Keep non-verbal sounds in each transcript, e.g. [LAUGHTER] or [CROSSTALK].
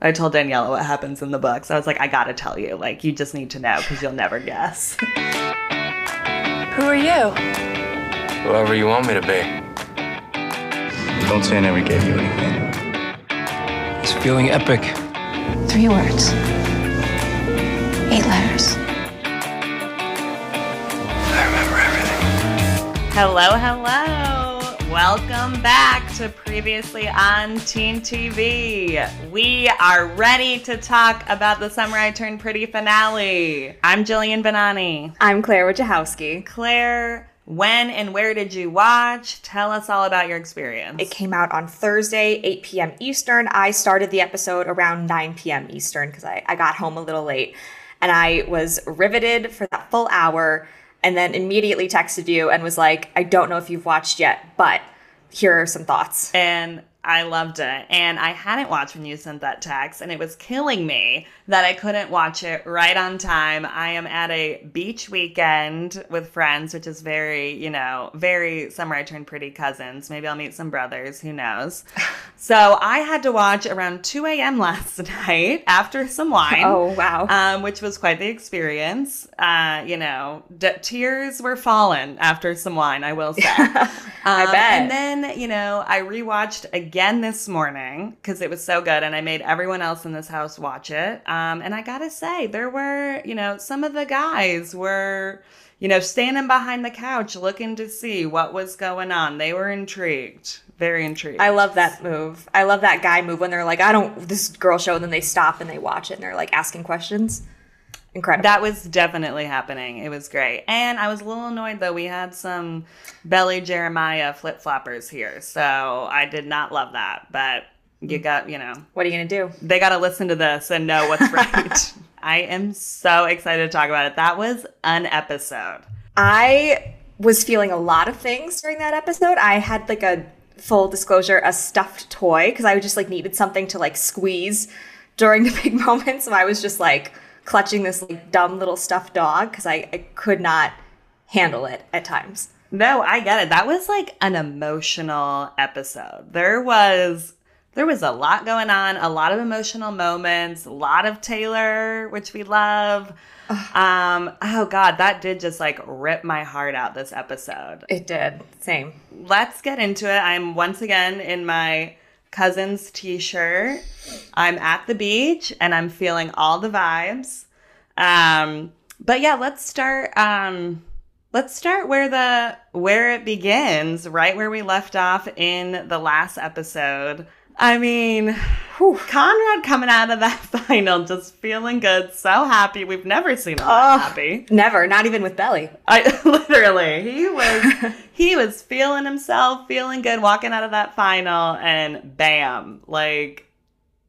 I told Daniela what happens in the books. I was like, I gotta tell you. Like, you just need to know because you'll never guess. [LAUGHS] Who are you? Whoever you want me to be. Don't say I never gave you anything. It's feeling epic. Three words. Eight letters. I remember everything. hello, hello. Welcome back to Previously on Teen TV. We are ready to talk about the Summer I Turned Pretty finale. I'm Jillian Bonanne. I'm Claire Wojciechowski. Claire, when and where did you watch? Tell us all about your experience. It came out on Thursday, 8 p.m. Eastern. I started the episode around 9 p.m. Eastern because I, I got home a little late. And I was riveted for that full hour and then immediately texted you and was like, I don't know if you've watched yet, but here are some thoughts. and I loved it. And I hadn't watched when you sent that text, and it was killing me that I couldn't watch it right on time. I am at a beach weekend with friends, which is very, you know, very summer I turned pretty cousins. Maybe I'll meet some brothers, who knows. [LAUGHS] so I had to watch around 2 a.m. last [LAUGHS] night after some wine. Oh, wow. Um, which was quite the experience. Uh, you know, d- tears were falling after some wine, I will say. [LAUGHS] I Um, bet. And then, you know, I rewatched again this morning because it was so good, and I made everyone else in this house watch it. Um, and I gotta say, there were, you know, some of the guys were, you know, standing behind the couch looking to see what was going on. They were intrigued, very intrigued. I love that move. I love that guy move when they're like, I don't, this girl show, and then they stop and they watch it and they're like asking questions. Incredible. That was definitely happening. It was great. And I was a little annoyed though. We had some Belly Jeremiah flip floppers here. So I did not love that. But you mm. got, you know, what are you going to do? they got to listen to this and know what's [LAUGHS] right. I am so excited to talk about it. That was an episode. I was feeling a lot of things during that episode. I had like a full disclosure, a stuffed toy because I just like needed something to like squeeze during the big [LAUGHS] moments. So I was just like clutching this like dumb little stuffed dog because I, I could not handle it at times. No, I get it. That was like an emotional episode. There was there was a lot going on, a lot of emotional moments, a lot of Taylor, which we love. Um, oh god, that did just like rip my heart out this episode. It did. Same. Let's get into it. I'm once again in my cousin's t-shirt. I'm at the beach and I'm feeling all the vibes. Um, but yeah, let's start um let's start where the where it begins, right where we left off in the last episode. I mean, Conrad coming out of that [LAUGHS] final just feeling good, so happy. We've never seen him Oh. happy. Never, not even with Belly. I [LAUGHS] literally he was [LAUGHS] he was feeling himself, feeling good, walking out of that final, and bam, like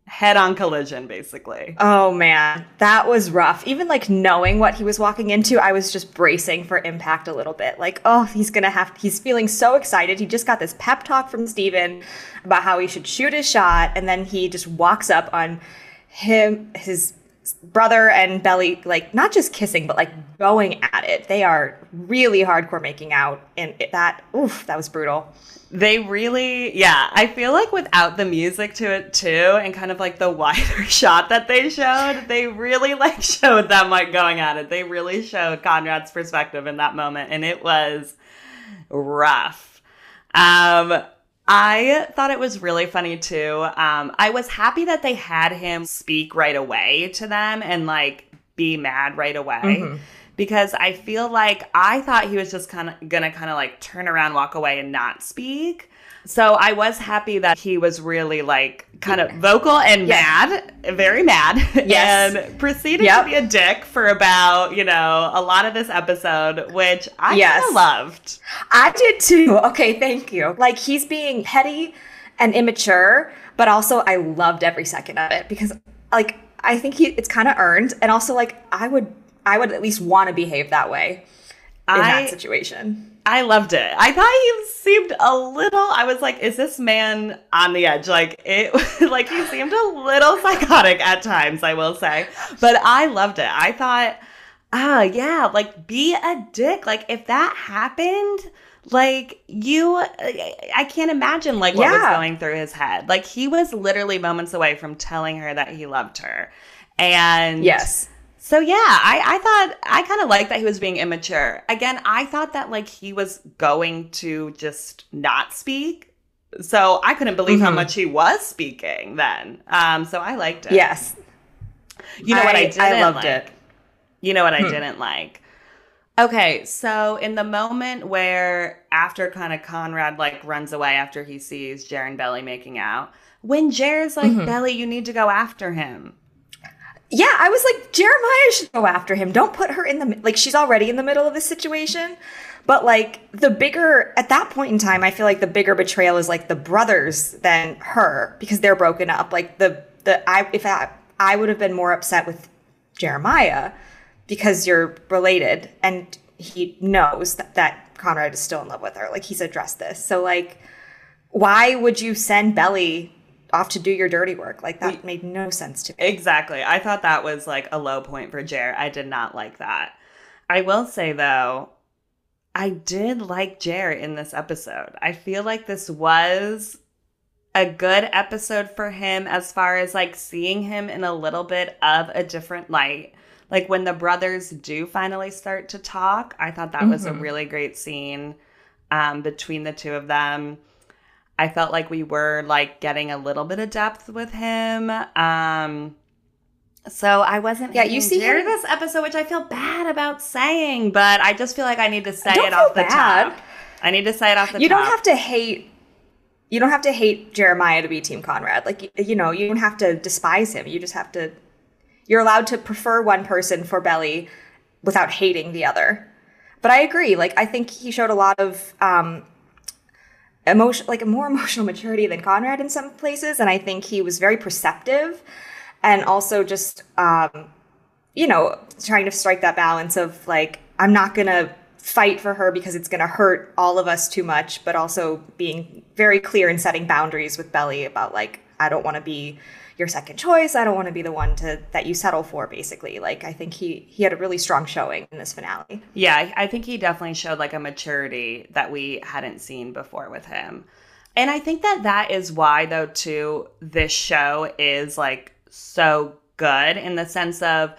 head on collision, basically. Oh man, that was rough. Even like knowing what he was walking into, I was just bracing for impact a little bit. Like, oh, he's gonna have, he's feeling so excited. He just got this pep talk from Steven about how he should shoot his shot, and then he just walks up on him, his brother and Belly, like not just kissing, but like going at it. They are really hardcore making out, and it, that, oof, that was brutal. They really, yeah, I feel like without the music to it too, and kind of like the [LAUGHS] wider shot that they showed, they really like [LAUGHS] showed them like going at it. They really showed Conrad's perspective in that moment, and it was rough. Um, I thought it was really funny too. Um, I was happy that they had him speak right away to them and like be mad right away. Because I feel like I thought he was just kind of gonna kind of like turn around, walk away, and not speak. So I was happy that he was really like kind of vocal and Yes. mad, very mad, Yes. and proceeded Yep. to be a dick for about you know a lot of this episode, which I Yes. loved. I did too. Okay, thank you. Like he's being petty and immature, but also I loved every second of it because like I think he it's kind of earned and also like I would I would at least want to behave that way in I- that situation. I loved it. I thought he seemed a little. I was like, is this man on the edge? Like it, [LAUGHS] like he seemed a little psychotic at times. I will say, but I loved it. I thought, ah, yeah, like be a dick. Like if that happened, like you I can't imagine like what was going through his head. Like he was literally moments away from telling her that he loved her. And Yes. So yeah, I, I thought I kind of liked that he was being immature. Again, I thought that like he was going to just not speak. So I couldn't believe how Mhm. much he was speaking then. Um, so I liked it. Yes. You know what I I- didn't I loved like? it. You know what I Hmm. didn't like? Okay, so in the moment where after kind of Conrad like runs away after he sees Jer and Belly making out, when Jer's like, Mm-hmm. Belly, you need to go after him. Yeah, I was like, Jeremiah should go after him. Don't put her in the like she's already in the middle of this situation. But like the bigger at that point in time, I feel like the bigger betrayal is like the brothers than her because they're broken up. Like the the I if I I would have been more upset with Jeremiah because you're related and he knows that, that Conrad is still in love with her. Like he's addressed this. So like why would you send Belly off to do your dirty work? Like that made no sense to me. Exactly. I thought that was like a low point for Jer. I did not like that. I will say though, I did like Jer in this episode. I feel like this was a good episode for him as far as like seeing him in a little bit of a different light. Like when the brothers do finally start to talk, I thought that was a really great scene um, between the two of them. I felt like we were like getting a little bit of depth with him. Um so I wasn't Yeah, you see Jared him- this episode, which I feel bad about saying, but I just feel like I need to say it off the bad. top. I need to say it off the you top. You don't have to hate you don't have to hate jeremiah to be team conrad like you, you know you don't have to despise him you just have to you're allowed to prefer one person for belly without hating the other but i agree like i think he showed a lot of um emotion like a more [LAUGHS] emotional maturity than conrad in some places and i think he was very perceptive and also just um you know, trying to strike that balance of like, I'm not to fight for her because it's to hurt all of us too much, but also being very clear and setting boundaries with Belly about like, I don't want to be your second choice. I don't want to be the one to that you settle for basically. Like I think he he had a really strong showing in this finale. Yeah, I- think he definitely showed like a maturity that we hadn't seen before with him. And I think that that is why, though, too, this show is like so good in the sense of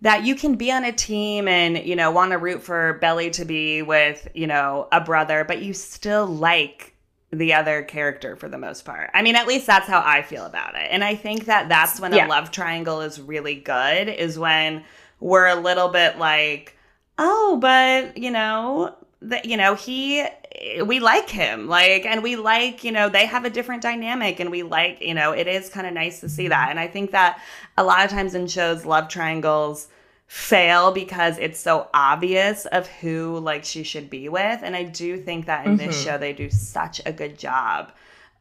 that you can be on a team and, you know, want to root for Belly to be with, you know, a brother, but you still like the other character for the most part. I mean, at least that's how I feel about it. And I think that that's when Yeah. a love triangle is really good, is when we're a little bit like, oh, but, you know, that you know he we like him like and we like you know they have a different dynamic and we like you know it is kind of nice to see that and i think that a lot of times in shows love triangles fail because it's so obvious of who like she should be with. And i do think that in this mm-hmm. show they do such a good job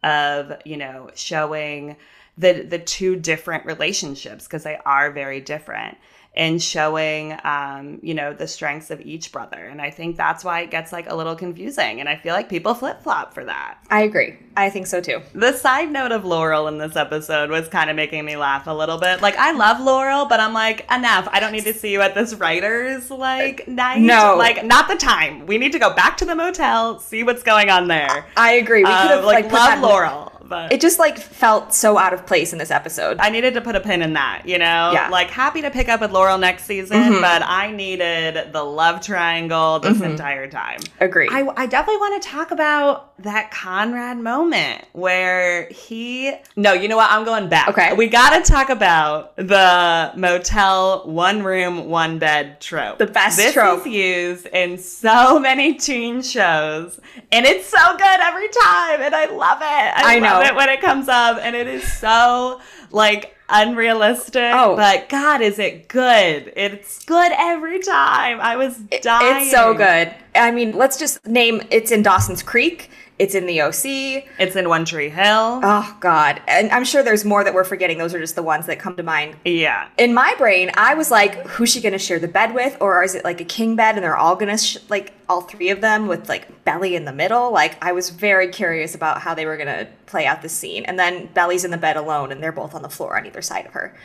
of you know showing the the two different relationships because they are very different and showing um you know the strengths of each brother and i think that's why it gets like a little confusing and i feel like people flip-flop for that I agree. I think so too. the side note of Laurel in this episode was kind of making me laugh a little bit. Like I love Laurel, but I'm like, enough. I don't need to see you at this writers like night. No. like not the time. We need to go back to the motel, see what's going on there. I agree. We Uh, could have like, like, put love Laurel, but It just like felt so out of place in this episode. I needed to put a pin in that, you know? Yeah. Like, happy to pick up with Laurel next season, mm-hmm. but I needed the love triangle this mm-hmm. entire time. Agree. I, I definitely want to talk about that Conrad moment where he. No, you know what? I'm going back. Okay. We got to talk about the motel one room, one bed trope. The best this trope. is used in so many teen shows, and it's so good every time, and I love it. I, I love know. it when it comes up, and it is so like unrealistic. Oh. but God, is it good? It's good every time. I was dying. It's so good. I mean, let's just name it's in Dawson's Creek. It's in the OC. It's in One Tree Hill. Oh God, and I'm sure there's more that we're forgetting. Those are just the ones that come to mind. yeah. In my brain, I was like, who's she gonna share the bed with, or is it like a king bed and they're all gonna sh- like all three of them with like Belly in the middle? Like, I was very curious about how they were gonna play out the scene. And then Belly's in the bed alone, and they're both on the floor on either side of her.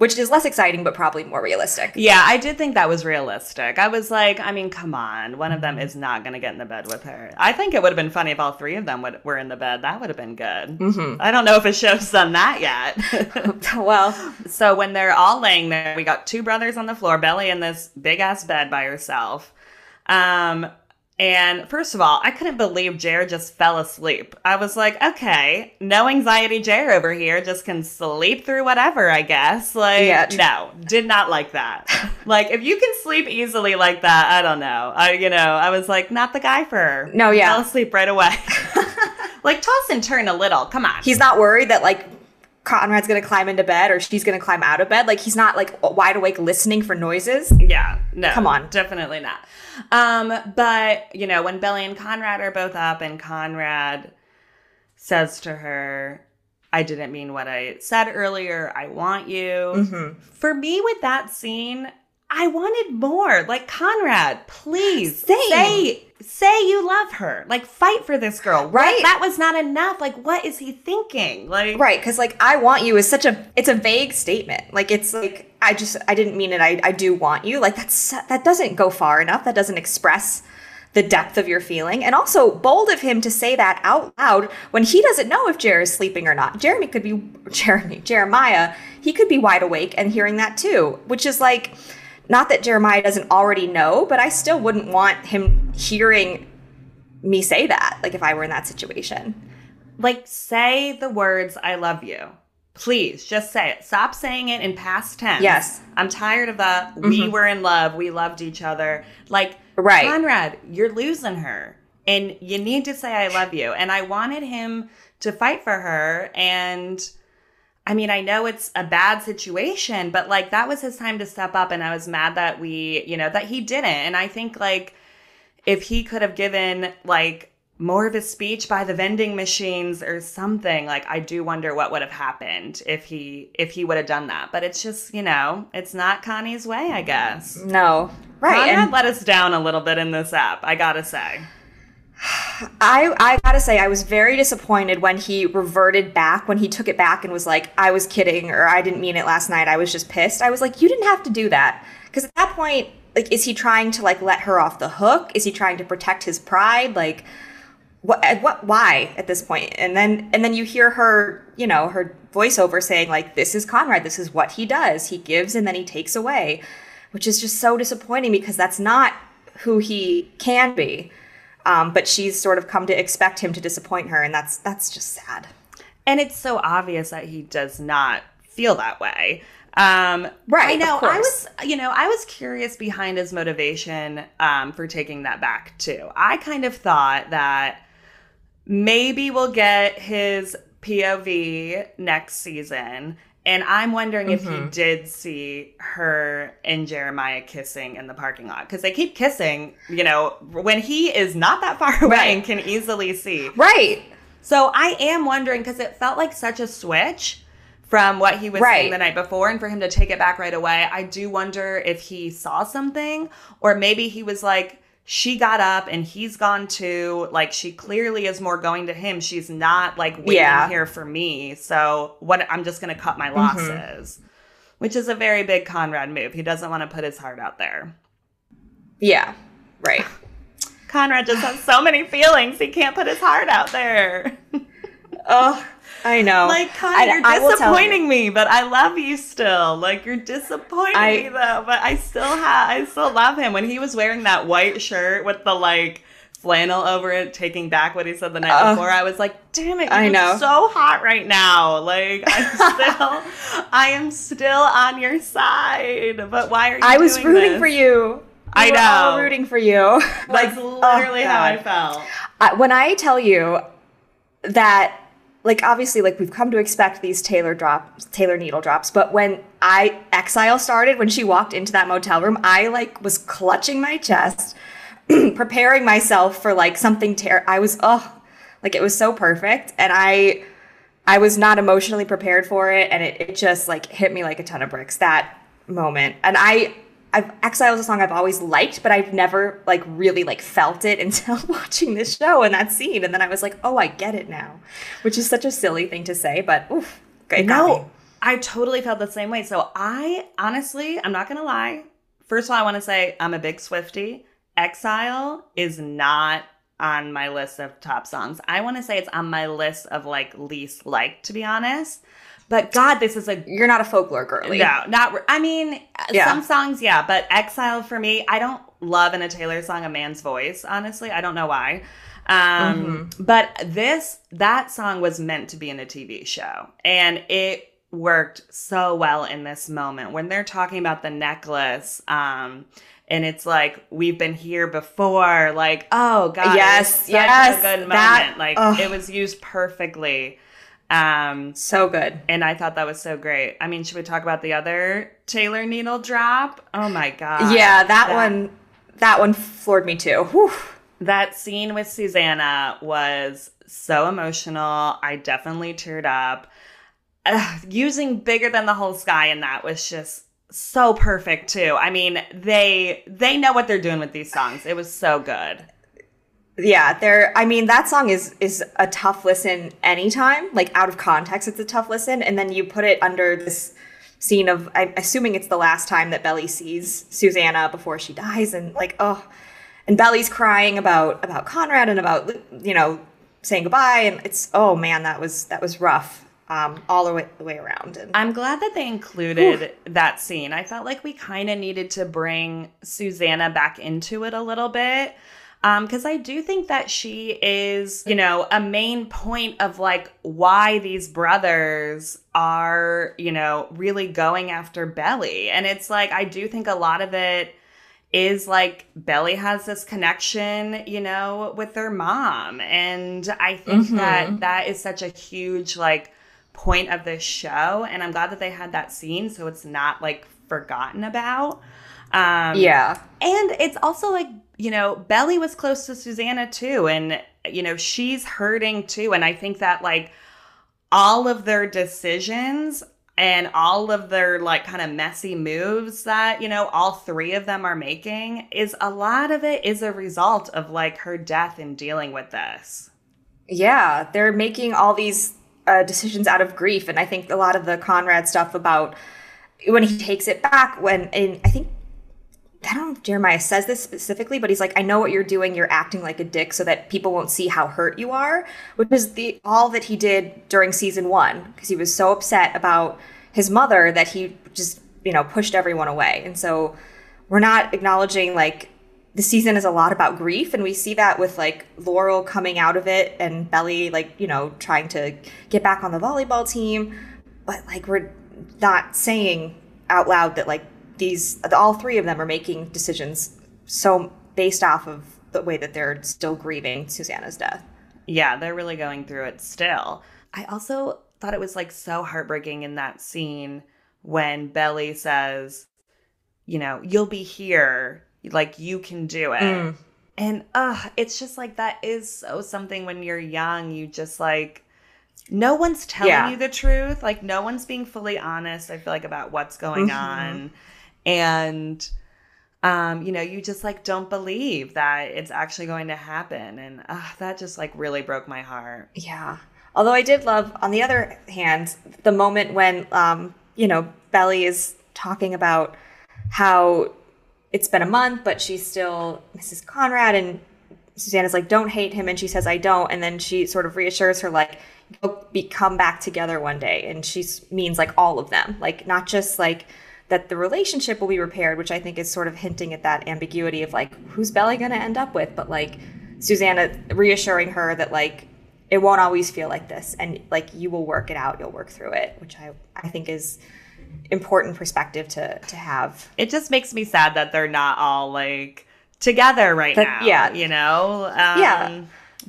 Which is less exciting but probably more realistic. Yeah, I did think that was realistic. I was like, I mean, come on, one of them is not going to get in the bed with her. I think it would have been funny if all three of them would, were in the bed. That would have been good. Mm-hmm. I don't know if a show's done that yet. [LAUGHS] [LAUGHS] well, so when they're all laying there, we got two brothers on the floor, Belly in this big ass bed by herself. Um, and first of all, I couldn't believe Jer just fell asleep. I was like, okay, no anxiety Jer over here just can sleep through whatever, I guess. Like, Yeah. no, did not like that. like, if you can sleep easily like that, I don't know. I, you know, I was like, not the guy for her. No, yeah. Fell asleep right away. [LAUGHS] like, toss and turn a little. Come on. he's not worried that like Conrad's gonna climb into bed or she's gonna climb out of bed. Like he's not like wide awake listening for noises. Yeah, no. Come on. Definitely not. Um, but, you know, when Belly and Conrad are both up and Conrad says to her, I didn't mean what I said earlier. I want you. Mm-hmm. For me, with that scene, I wanted more. Like, Conrad, please [GASPS] Same. say say you love her. Like, fight for this girl. What- Right. That was not enough. Like, what is he thinking? Like, Right, because like I want you is such a it's a vague statement. Like it's like I just I didn't mean it. I I do want you. Like that's that doesn't go far enough. That doesn't express the depth of your feeling. And also bold of him to say that out loud when he doesn't know if Jer is sleeping or not. Jeremy could be [LAUGHS] Jeremy, Jeremiah, he could be wide awake and hearing that too, which is like not that Jeremiah doesn't already know, but I still wouldn't want him hearing me say that, like if I were in that situation. like say the words i love you please just say it stop saying it in past tense Yes. i'm tired of that we mm-hmm. were in love we loved each other like Right. conrad you're losing her and you need to say i love you and i wanted him to fight for her and I mean, I know it's a bad situation, but like that was his time to step up. And I was mad that we, you know, that he didn't. And I think like if he could have given like more of his speech by the vending machines or something, like I do wonder what would have happened if he if he would have done that. But it's just, you know, it's not Connie's way, I guess. No. Right. Conrad and- let us down a little bit in this app, I gotta say. I I gotta say I was very disappointed when he reverted back when he took it back and was like I was kidding or I didn't mean it last night. I was just pissed. I was like you didn't have to do that. Because at that point like is he trying to like let her off the hook? Is he trying to protect his pride? Like what at what why at this point? And then and then you hear her you know her voiceover saying like this is Conrad. This is what he does. He gives and then he takes away which is just so disappointing because that's not who he can be um, but she's sort of come to expect him to disappoint her, and that's that's just sad. And it's so obvious that he does not feel that way. Um, Right, I know. I was, you know, I was curious behind his motivation um, for taking that back too. I kind of thought that maybe we'll get his POV next season. And I'm wondering if Mm-hmm. he did see her and Jeremiah kissing in the parking lot because they keep kissing, you know, when he is not that far [LAUGHS] away Right. and can easily see. Right. So I am wondering because it felt like such a switch from what he was saying the night before, and for him to take it back right away. I do wonder if he saw something, or maybe he was like, she got up and he's gone too. Like she clearly is more going to him. She's not like waiting Yeah. here for me. So what? I'm just gonna cut my mm-hmm. losses, which is a very big Conrad move. He doesn't want to put his heart out there. Yeah. Right. [SIGHS] [SIGHS] Conrad just has so many feelings. He can't put his heart out there. Oh, I know. Like, Con, I- you're I tell you. disappointing me, but I love you still. Like, you're disappointing I- me though, but I still have, I still love him. When he was wearing that white shirt with the like flannel over it, taking back what he said the night Ugh. before, I was like, damn it, I know. so hot right now. Like, I'm [LAUGHS] still, I am still on your side. But why are you? I was rooting this? for you. I We all know. rooting for you. That's [LAUGHS] literally oh, how I felt. I, when I tell you that, like, obviously, like we've come to expect these Taylor drops, Taylor needle drops, but when I Exile started, when she walked into that motel room, I like was clutching my chest, [CLEARS THROAT] preparing myself for like something. Ter- I was oh, like it was so perfect, and I, I was not emotionally prepared for it, and it, it just like hit me like a ton of bricks that moment, and I. I've Exile is a song I've always liked, but I've never like really like felt it [LAUGHS] until [LAUGHS] watching this show and that scene, and then I was like, oh, I get it now, which is such a silly thing to say, but oof, it No. I totally felt the same way. So I honestly, I'm not gonna lie. First of all, I want to say I'm a big Swiftie. Exile is not on my list of top songs. I want to say it's on my list of like least liked, to be honest. But God, this is a You're not a folklore girly. no, not. re- I mean, Yeah. some songs, yeah, but Exile for me, I don't love in a Taylor song a man's voice. Honestly, I don't know why. Um, Mm-hmm. But this that song was meant to be in a TV show, and it worked so well in this moment when they're talking about the necklace. Um, and it's like we've been here before. Like, oh God, Yes, yes, a good moment. that- like ugh. it was used perfectly. Um, So good. and I thought that was so great. I mean, should we talk about the other Taylor needle drop? Oh my god. yeah, that, one that one floored me too. Whew. That scene with Susanna was so emotional. I definitely teared up. Using bigger than the whole sky in that was just so perfect too. I mean, they they know what they're doing with these songs. It was so good. Yeah, there I mean that song is is a tough listen anytime. Like out of context it's a tough listen and then you put it under this scene of I'm assuming it's the last time that Belly sees Susanna before she dies and like oh and Belly's crying about about Conrad and about you know saying goodbye and it's oh man that was that was rough um all the way the way around and I'm glad that they included that scene. I felt like we kind of needed to bring Susanna back into it a little bit. Um, because I do think that she is, you know, a main point of like why these brothers are, you know, really going after Belly. And it's like, I do think a lot of it is like Belly has this connection, you know, with their mom. And I think that that is such a huge, like, point of this show. And I'm glad that they had that scene so it's not like forgotten about. Um, yeah and it's also like, you know, Belly was close to Susanna too. And, you know, she's hurting too. And I think that like all of their decisions and all of their like kind of messy moves that, you know, all three of them are making is a lot of it is a result of like her death and dealing with this. Yeah, they're making all these uh, decisions out of grief, and I think a lot of the Conrad stuff about when he takes it back. When and I think I don't know if Jeremiah says this specifically, but he's like, "I know what you're doing. You're acting like a dick so that people won't see how hurt you are," which is the all that he did during season one because he was so upset about his mother that he just you know pushed everyone away, and so we're not acknowledging like the season is a lot about grief and we see that with like laurel coming out of it and belly like you know trying to get back on the volleyball team but like we're not saying out loud that like these all three of them are making decisions so based off of the way that they're still grieving susanna's death Yeah, they're really going through it still. I also thought it was like so heartbreaking in that scene when Belly says, you know, you'll be here, like you can do it. And uh it's just like that is so something when you're young, you just like no one's telling Yeah. you the truth. Like no one's being fully honest, I feel like about what's going on. And um, you know, you just like don't believe that it's actually going to happen. And uh, that just like really broke my heart. Yeah. Although I did love, on the other hand, the moment when, um, you know, Belly is talking about how it's been a month, but she's still misses Conrad, and Susanna's like, "Don't hate him," and she says, "I don't," and then she sort of reassures her, like, "You'll be come back together one day," and she means like all of them, like not just like that the relationship will be repaired, which I think is sort of hinting at that ambiguity of like who's Belly going to end up with, but like Susanna reassuring her that like it won't always feel like this and like you will work it out you'll work through it which i i think is important perspective to to have It just makes me sad that they're not all like together right That- now. yeah. You know? Um, Yeah.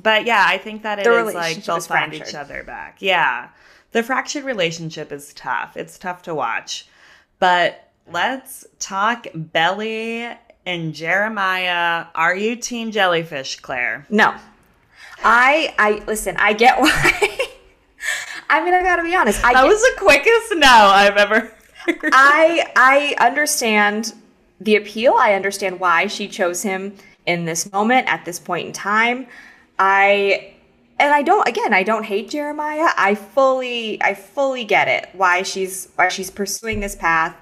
But yeah, I think that it The is like they'll is find each other back. Yeah. The fractured relationship is tough. It's tough to watch. But let's talk Belly and Jeremiah. Are you team jellyfish, Claire? no i i listen i get [LAUGHS] why i mean i gotta be honest i That get, was the quickest no I've ever heard. I I understand the appeal. I understand why she chose him in this moment at this point in time. I and I don't again, I don't hate Jeremiah. I fully I fully get it why she's why she's pursuing this path,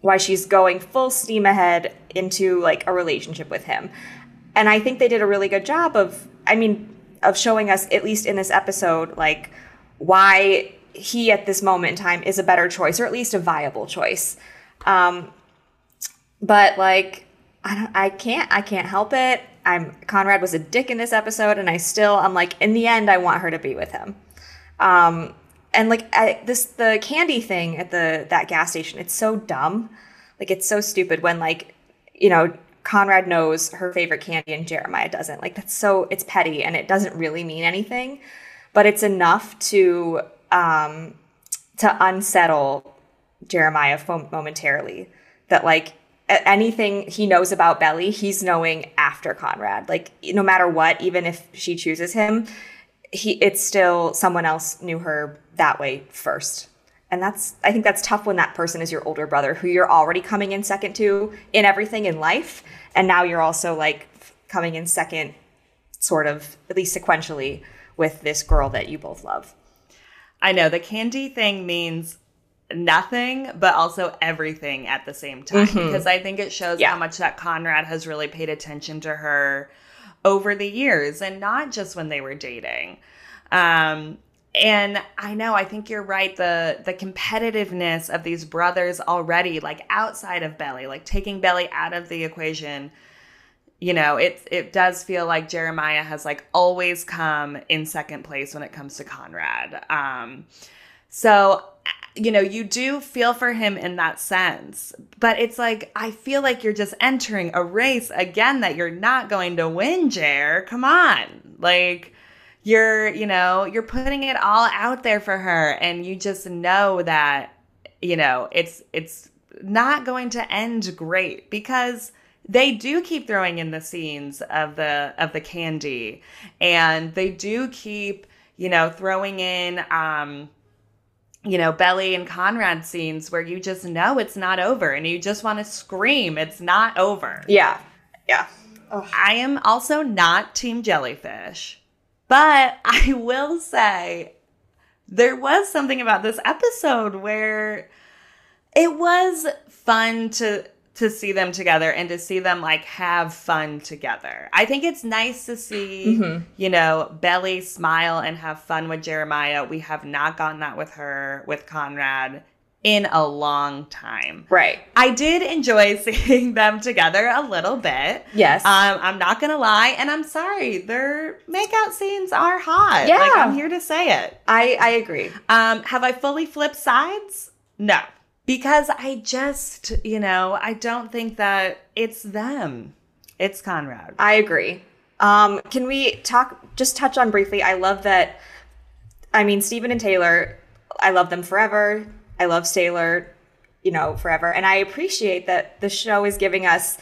why she's going full steam ahead into like a relationship with him. And I think they did a really good job of I mean of showing us at least in this episode like why he at this moment in time is a better choice or at least a viable choice. Um but like I don't I can't I can't help it. I'm Conrad was a dick in this episode, and I still I'm like in the end I want her to be with him. Um, and like I, this the candy thing at the that gas station, it's so dumb. Like it's so stupid when like you know Conrad knows her favorite candy and Jeremiah doesn't. Like that's so it's petty and it doesn't really mean anything, but it's enough to um to unsettle Jeremiah momentarily. That like anything he knows about Belly, he's knowing after Conrad. Like no matter what, even if she chooses him, he it's still someone else knew her that way first. And that's I think that's tough when that person is your older brother who you're already coming in second to in everything in life and now you're also like coming in second sort of at least sequentially with this girl that you both love. I know the candy thing means nothing but also everything at the same time mm-hmm. because I think it shows yeah. how much that Conrad has really paid attention to her over the years and not just when they were dating. Um, and I know I think you're right the the competitiveness of these brothers already like outside of Belly like taking Belly out of the equation you know it it does feel like Jeremiah has like always come in second place when it comes to Conrad um so you know, you do feel for him in that sense. But it's like, I feel like you're just entering a race again that you're not going to win, Jer. Come on. Like, you're, you know, you're putting it all out there for her. And you just know that, you know, it's, it's not going to end great because they do keep throwing in the scenes of the of the candy and they do keep you know throwing in um you know, Belly and Conrad scenes where you just know it's not over and you just want to scream, it's not over. Yeah. Yeah. Ugh. I am also not Team Jellyfish, but [LAUGHS] I will say there was something about this episode where it was fun to to see them together and to see them like have fun together. I think it's nice to see, mm-hmm. you know, Belly smile and have fun with Jeremiah. We have not gotten that with her, with Conrad in a long time. Right. I did enjoy [LAUGHS] seeing them together a little bit. Yes. Um, I'm not gonna lie, and I'm sorry, their makeout scenes are hot. Yeah. Like I'm here to say it. I I agree. Um, have I fully flipped sides? No because I just, you know, I don't think that it's them. It's Conrad. I agree. Um, can we talk, just touch on briefly? I love that. I mean, Steven and Taylor, I love them forever. I love Staylor, you know, forever. And I appreciate that the show is giving us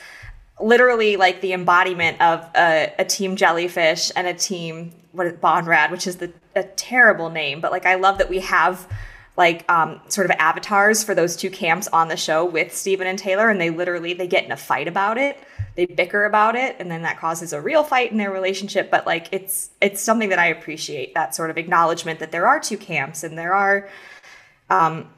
literally like the embodiment of a, a team jellyfish and a team, what is Bonrad, which is the, a terrible name. But like, I love that we have like um, sort of avatars for those two camps on the show with Steven and Taylor, and they literally they get in a fight about it. They bicker about it, and then that causes a real fight in their relationship. But like it's it's something that I appreciate that sort of acknowledgement that there are two camps and there are, um,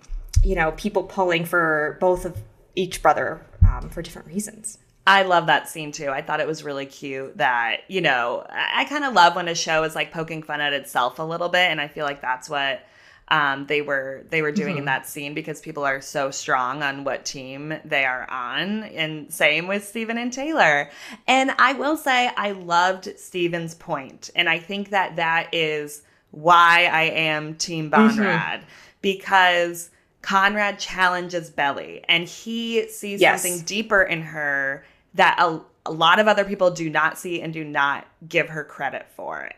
you know, people pulling for both of each brother um, for different reasons. I love that scene too. I thought it was really cute that, you know, I, I kind of love when a show is like poking fun at itself a little bit. And I feel like that's what um, they were they were doing mm-hmm. in that scene because people are so strong on what team they are on and same with Steven and Taylor and I will say I loved Steven's point and I think that that is why I am team. Bonrad mm-hmm. because Conrad challenges Belly and he sees yes. something deeper in her that a, a lot of other people do not see and do not give her credit for.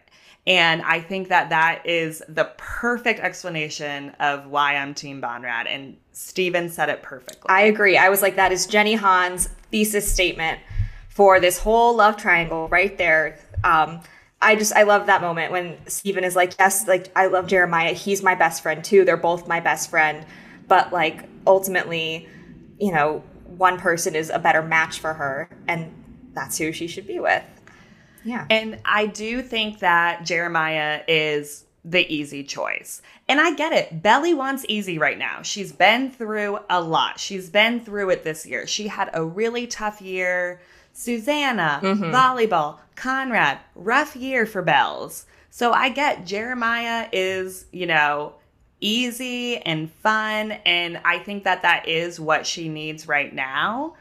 And I think that that is the perfect explanation of why I'm Team Bonrad. And Steven said it perfectly. I agree. I was like, that is Jenny Han's thesis statement for this whole love triangle right there. Um, I just I love that moment when Steven is like, yes, like I love Jeremiah. He's my best friend too. They're both my best friend. But like ultimately, you know, one person is a better match for her, and that's who she should be with. Yeah. And I do think that Jeremiah is the easy choice. And I get it. Belly wants easy right now. She's been through a lot. She's been through it this year. She had a really tough year. Susanna, mm-hmm. volleyball, Conrad, rough year for Bells. So I get Jeremiah is, you know, easy and fun. And I think that that is what she needs right now.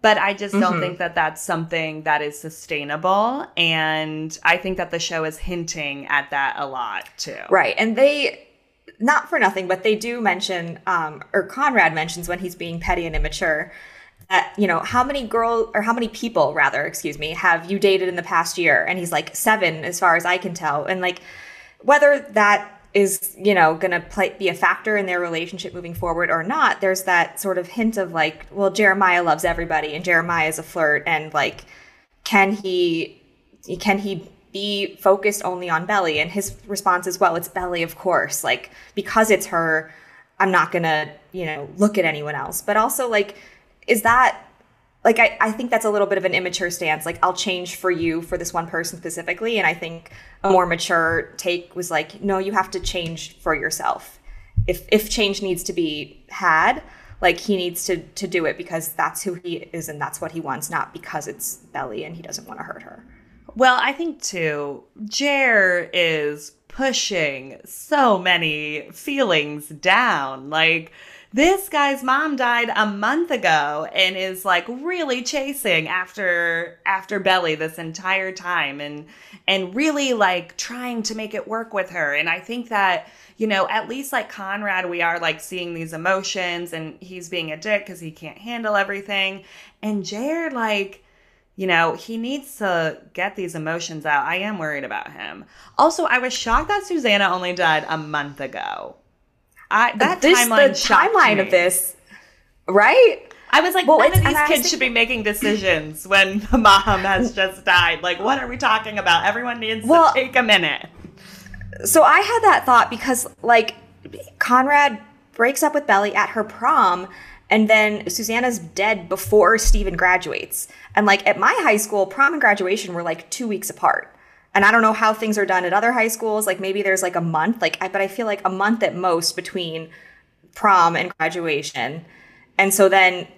But I just don't think that that's something that is sustainable. And I think that the show is hinting at that a lot too. Right. And they, not for nothing, but they do mention, um, or Conrad mentions when he's being petty and immature, that, you know, how many girl or how many people, rather, excuse me, have you dated in the past year? And he's like, seven, as far as I can tell. And like, whether that is, you know, going to play, be a factor in their relationship moving forward or not, there's that sort of hint of like, well, Jeremiah loves everybody and Jeremiah is a flirt. And like, can he, can he be focused only on Belly? And his response is, well, it's Belly, of course. Like, because it's her, I'm not going to, you know, look at anyone else. But also, like, is that like I, I think that's a little bit of an immature stance. Like i'll change for you for this one person specifically and i think a more mature take was like no you have to change for yourself. If if change needs to be had like he needs to to do it because that's who he is and that's what he wants not because it's belly and he doesn't want to hurt her. Well, I think too, Jer is pushing so many feelings down. Like, this guy's mom died a month ago and is like really chasing after after Belly this entire time and and really like trying to make it work with her. And I think that you know, at least like Conrad, we are like seeing these emotions and he's being a dick because he can't handle everything. And Jared, like, you know, he needs to get these emotions out. I am worried about him. Also, I was shocked that Susanna only died a month ago. I that this timeline the timeline me. of this right I was like, Well, none of these kids should be making decisions when [LAUGHS] the mom has [LAUGHS] just died. Like, what are we talking about? Everyone needs Well- to take a minute. So I had that thought because like Conrad breaks up with Belly at her prom and then Susanna's dead before Steven graduates. And like at my high school, prom and graduation were like 2 weeks apart. And I don't know how things are done at other high schools, like maybe there's like a month, like I, but I feel like a month at most between prom and graduation. And so then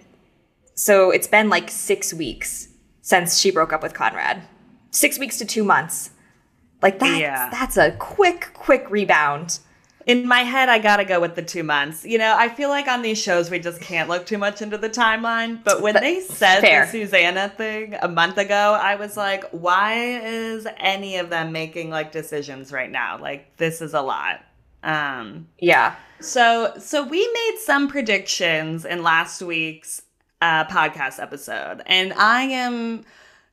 so it's been like 6 weeks since she broke up with Conrad. 6 weeks to 2 months. Like that's Yeah. that's a quick, quick rebound. In my head, I gotta go with the two months. You know, I feel like on these shows we just can't look too much into the timeline. But when they said fair. the Susanna thing a month ago, I was like, why is any of them making like decisions right now? Like this is a lot. Um Yeah. so so we made some predictions in last week's uh, podcast episode, and I am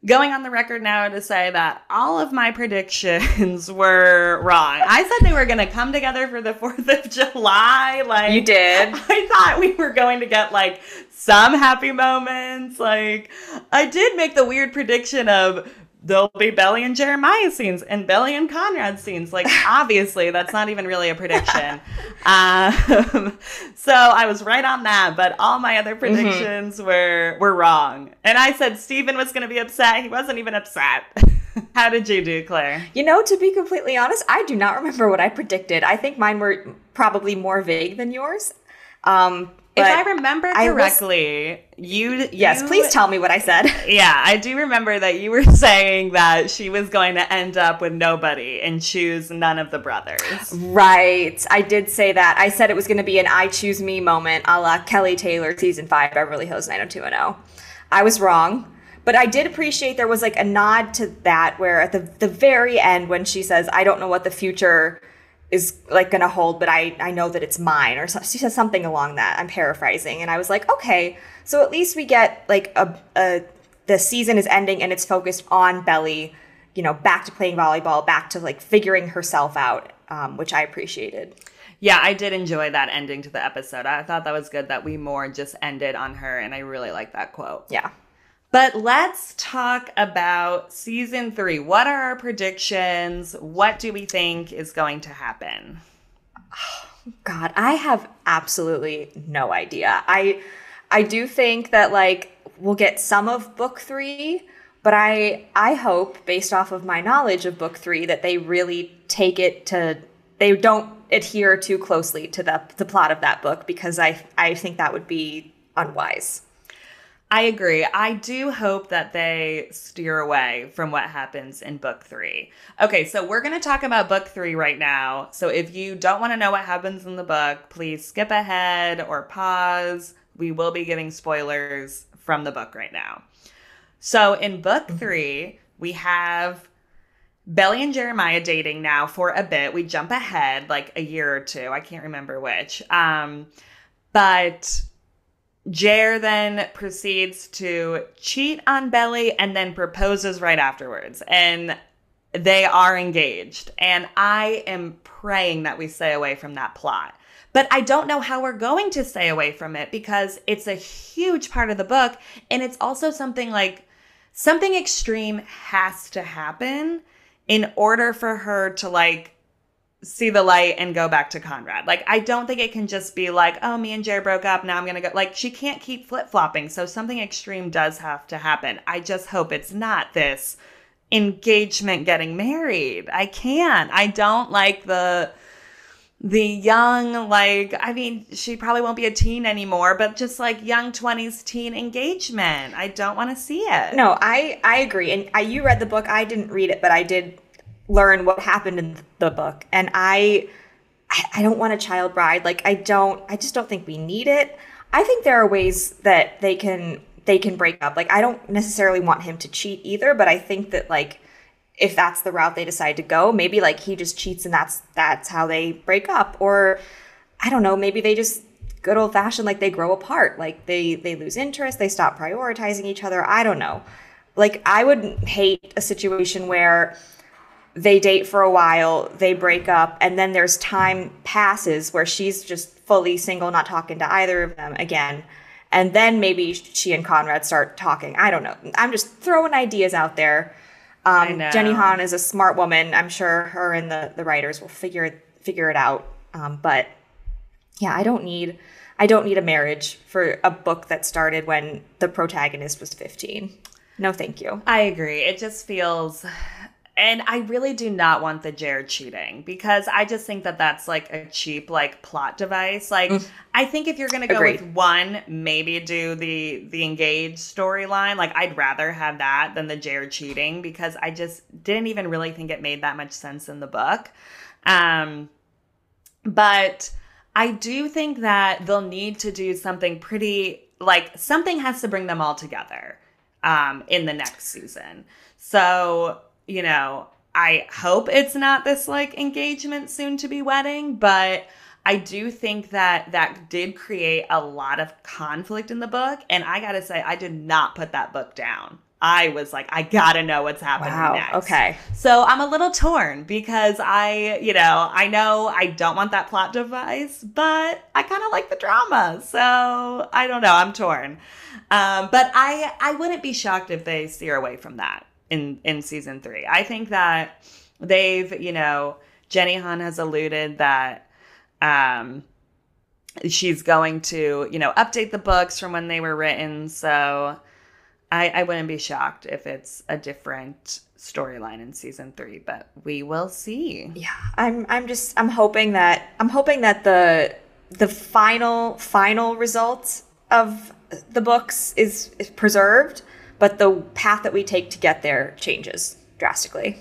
going on the record now to say that all of my predictions [LAUGHS] were wrong. I said they were going to come together for the 4th of [LAUGHS] July. Like You did. [LAUGHS] I thought we were going to get like some happy moments. Like I did make the weird prediction of there'll be Belly and Jeremiah scenes and Belly and Conrad scenes. Like [LAUGHS] obviously that's not even really a prediction. [LAUGHS] um, [LAUGHS] so I was right on that, but all my other predictions were were wrong. And I said Steven was going to be upset. He wasn't even upset. How did you do, Claire? You know, to be completely honest, I do not remember what I predicted. I think mine were probably more vague than yours. Um, If I remember I was- correctly, you yes, you- please tell me what I said. [LAUGHS] Yeah, I do remember that you were [LAUGHS] saying that she was going to end up with nobody and choose none of the brothers. right. I did say that. I said it was going to be an I choose me moment a la Kelly Taylor season five, Beverly Hills 90210. I was wrong. But I did appreciate there was like a nod to that where at the, the very end when she says, I don't know what the future is like going to hold, but I, I know that it's mine or so, she says something along that. I'm paraphrasing. And I was like, okay, so at least we get like a, a the season is ending and it's focused on Belly, you know, back to playing volleyball, back to like figuring herself out, um, which I appreciated. Yeah, I did enjoy that ending to the episode. I thought that was good that we more just ended on her, and I really like that quote. Yeah. But let's talk about season three. What are our predictions? What do we think is going to happen? [SIGHS] God, I have absolutely no idea. I I do think that like we'll get some of book 3, But I I hope, based off of my knowledge of book three, that they really take it to they don't adhere too closely to the the plot of that book because I I think that would be unwise. I agree. I do hope that they steer away from what happens in book three. Okay, so we're going to talk about book three right now. So if you don't want to know what happens in the book, please skip ahead or pause. We will be giving spoilers from the book right now. So in book three, we have Belly and Jeremiah dating now for a bit. We jump ahead like a year or two. I can't remember which. Um, but Jer then proceeds to cheat on Belly and then proposes right afterwards. And they are engaged. And I am praying that we stay away from that plot. But I don't know how we're going to stay away from it because it's a huge part of the book. And it's also something like something extreme has to happen in order for her to like see the light and go back to Conrad. Like, I don't think it can just be like, oh, me and Jerry broke up. Now I'm going to go. Like, she can't keep flip flopping. So something extreme does have to happen. I just hope it's not this engagement getting married. I can't. I don't like the the young like i mean she probably won't be a teen anymore but just like young 20s teen engagement i don't want to see it No, I I agree. And I, you read the book. I didn't read it, but I did learn what happened in the book. And I, I don't want a child bride. Like I don't. I just don't think we need it. I think there are ways that they can they can break up. Like I don't necessarily want him to cheat either, but I think that like if that's the route they decide to go, maybe like he just cheats and that's that's how they break up. Or I don't know, maybe they just good old fashioned like they grow apart. Like they they lose interest, they stop prioritizing each other. I don't know. Like I would hate a situation where they date for a while, they break up, and then there's time passes where she's just fully single, not talking to either of them again. And then maybe she and Conrad start talking. I don't know. I'm just throwing ideas out there. Um. Jenny Han is a smart woman. I'm sure her and the, the writers will figure it figure it out. Um, but yeah, I don't need I don't need a marriage for a book that started when the protagonist was 15. No, thank you. I agree. It just feels. And I really do not want the Jared cheating because I just think that that's like a cheap like plot device. Like I think if you're gonna go Agreed. with one, maybe do the the engaged storyline. Like I'd rather have that than the Jared cheating because I just didn't even really think it made that much sense in the book. Um, but I do think that they'll need to do something pretty like something has to bring them all together um, in the next season. So, you know, I hope it's not this like engagement soon to be wedding, but I do think that that did create a lot of conflict in the book. And I gotta say, I did not put that book down. I was like, I gotta know what's happening Wow, next. okay. So I'm a little torn because I, you know, I know I don't want that plot device, but I kind of like the drama. So I don't know. I'm torn. Um, but I, I wouldn't be shocked if they steer away from that in in season three. I think that they've, you know, Jenny Han has alluded that um, she's going to, you know, update the books from when they were written. So I, I wouldn't be shocked if it's a different storyline in season three, but we will see. Yeah, I'm I'm just I'm hoping that I'm hoping that the the final final result of the books is, is preserved, but the path that we take to get there changes drastically.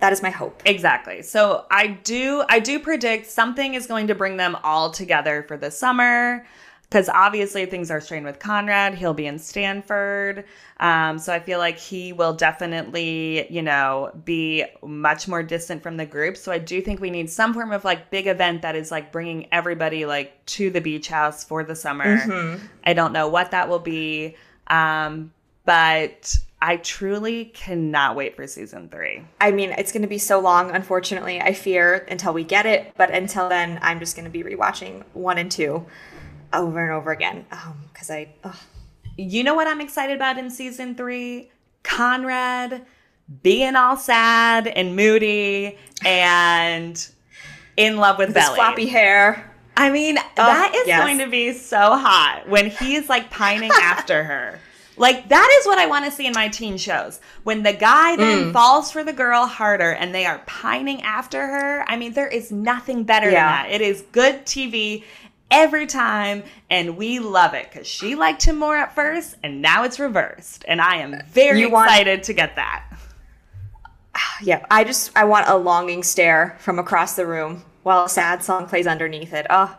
That is my hope. Exactly. So I do I do predict something is going to bring them all together for the summer. Because obviously things are strained with Conrad. He'll be in Stanford. Um, so I feel like he will definitely, you know, be much more distant from the group. So I do think we need some form of like big event that is like bringing everybody like to the beach house for the summer. I don't know what that will be. Um, but I truly cannot wait for season three. I mean, it's going to be so long, unfortunately, I fear, until we get it. But until then, I'm just going to be rewatching one and two over and over again. Um, because I, ugh. You know what I'm excited about in season three? Conrad being all sad and moody and in love with his Belly. floppy hair. I mean, that is yes. going to be so hot when he's like pining after her. Like that is what I want to see in my teen shows. When the guy then mm. falls for the girl harder and they are pining after her. I mean, there is nothing better Yeah. than that. It is good TV every time and we love it cuz she liked him more at first and now it's reversed and I am very You want- excited to get that. [SIGHS] Yeah, I just I want a longing stare from across the room while a sad song plays underneath it. Oh,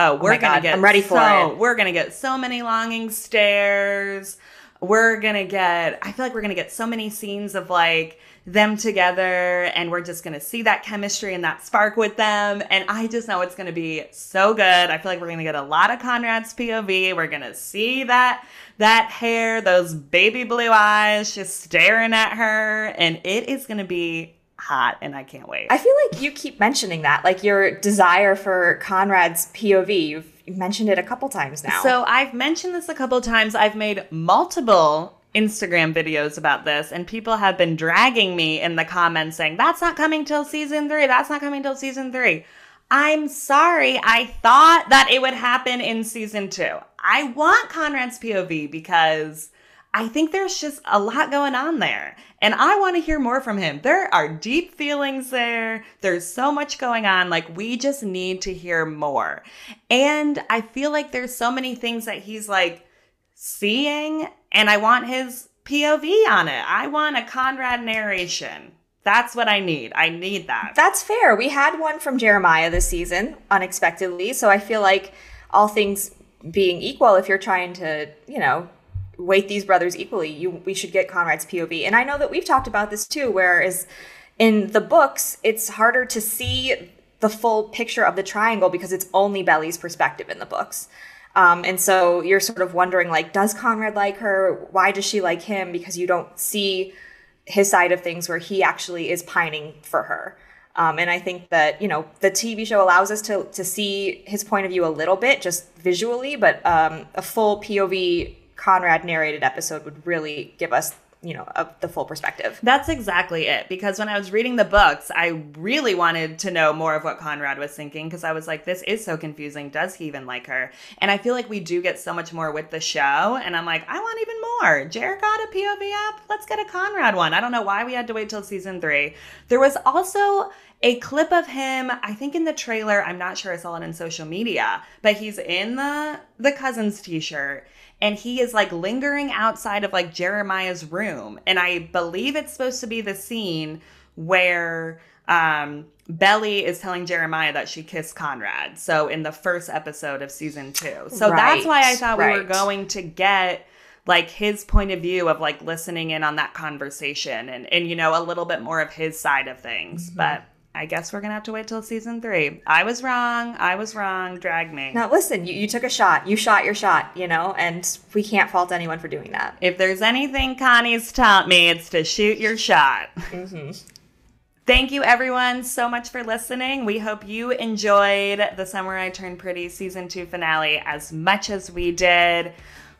Oh, oh we're my gonna God, get. I'm ready for so, it. We're gonna get so many longing stares. We're gonna get. I feel like we're gonna get so many scenes of like them together, and we're just gonna see that chemistry and that spark with them. And I just know it's gonna be so good. I feel like we're gonna get a lot of Conrad's POV. We're gonna see that that hair, those baby blue eyes, just staring at her, and it is gonna be hot. And I can't wait. I feel like you keep mentioning that, like your desire for Conrad's POV. You've mentioned it a couple times now. So I've mentioned this a couple times. I've made multiple Instagram videos about this, and people have been dragging me in the comments saying, That's not coming till season three. That's not coming till season three. I'm sorry. I thought that it would happen in season two. I want Conrad's POV because I think there's just a lot going on there. And I want to hear more from him. There are deep feelings there. There's so much going on. Like, we just need to hear more. And I feel like there's so many things that he's like seeing, and I want his POV on it. I want a Conrad narration. That's what I need. I need that. That's fair. We had one from Jeremiah this season, unexpectedly. So I feel like all things being equal, if you're trying to, you know, weight these brothers equally, you we should get Conrad's POV. And I know that we've talked about this too, whereas in the books, it's harder to see the full picture of the triangle because it's only Belly's perspective in the books. Um, and so you're sort of wondering, like, does Conrad like her? Why does she like him? Because you don't see his side of things where he actually is pining for her. Um, and I think that you know the TV show allows us to to see his point of view a little bit just visually, but um, a full POV Conrad narrated episode would really give us you know the full perspective. That's exactly it. Because when I was reading the books, I really wanted to know more of what Conrad was thinking because I was like, this is so confusing. Does he even like her? And I feel like we do get so much more with the show. And I'm like, I want even more. Jared got a POV up. Let's get a Conrad one. I don't know why we had to wait till season three. There was also a clip of him, I think in the trailer, I'm not sure I saw it in social media, but he's in the the cousins t-shirt and he is like lingering outside of like Jeremiah's room. And I believe it's supposed to be the scene where um Belly is telling Jeremiah that she kissed Conrad. So in the first episode of season 2. So that's why I Right, thought we were going to get like his point of view of like listening in on that conversation and and you know a little bit more of his side of things. But I guess we're gonna have to wait till season three. I was wrong. I was wrong. Drag me. Now listen, you, you took a shot, you shot your shot, you know, and we can't fault anyone for doing that. If there's anything Connie's taught me, it's to shoot your shot. Mm-hmm. Thank you, everyone, so much for listening. We hope you enjoyed The Summer I Turned Pretty season two finale as much as we did.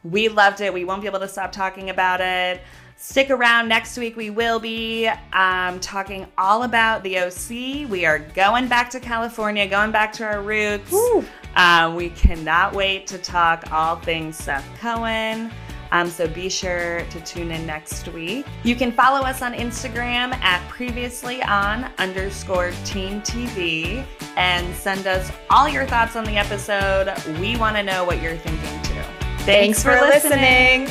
We loved it. We won't be able to stop talking about it. Stick around next week. We will be um, talking all about the OC. We are going back to California, going back to our roots. Um, we cannot wait to talk all things Seth Cohen. Um, so be sure to tune in next week. You can follow us on Instagram at previously on underscore teen TV and send us all your thoughts on the episode. We want to know what you're thinking too. Thanks for listening.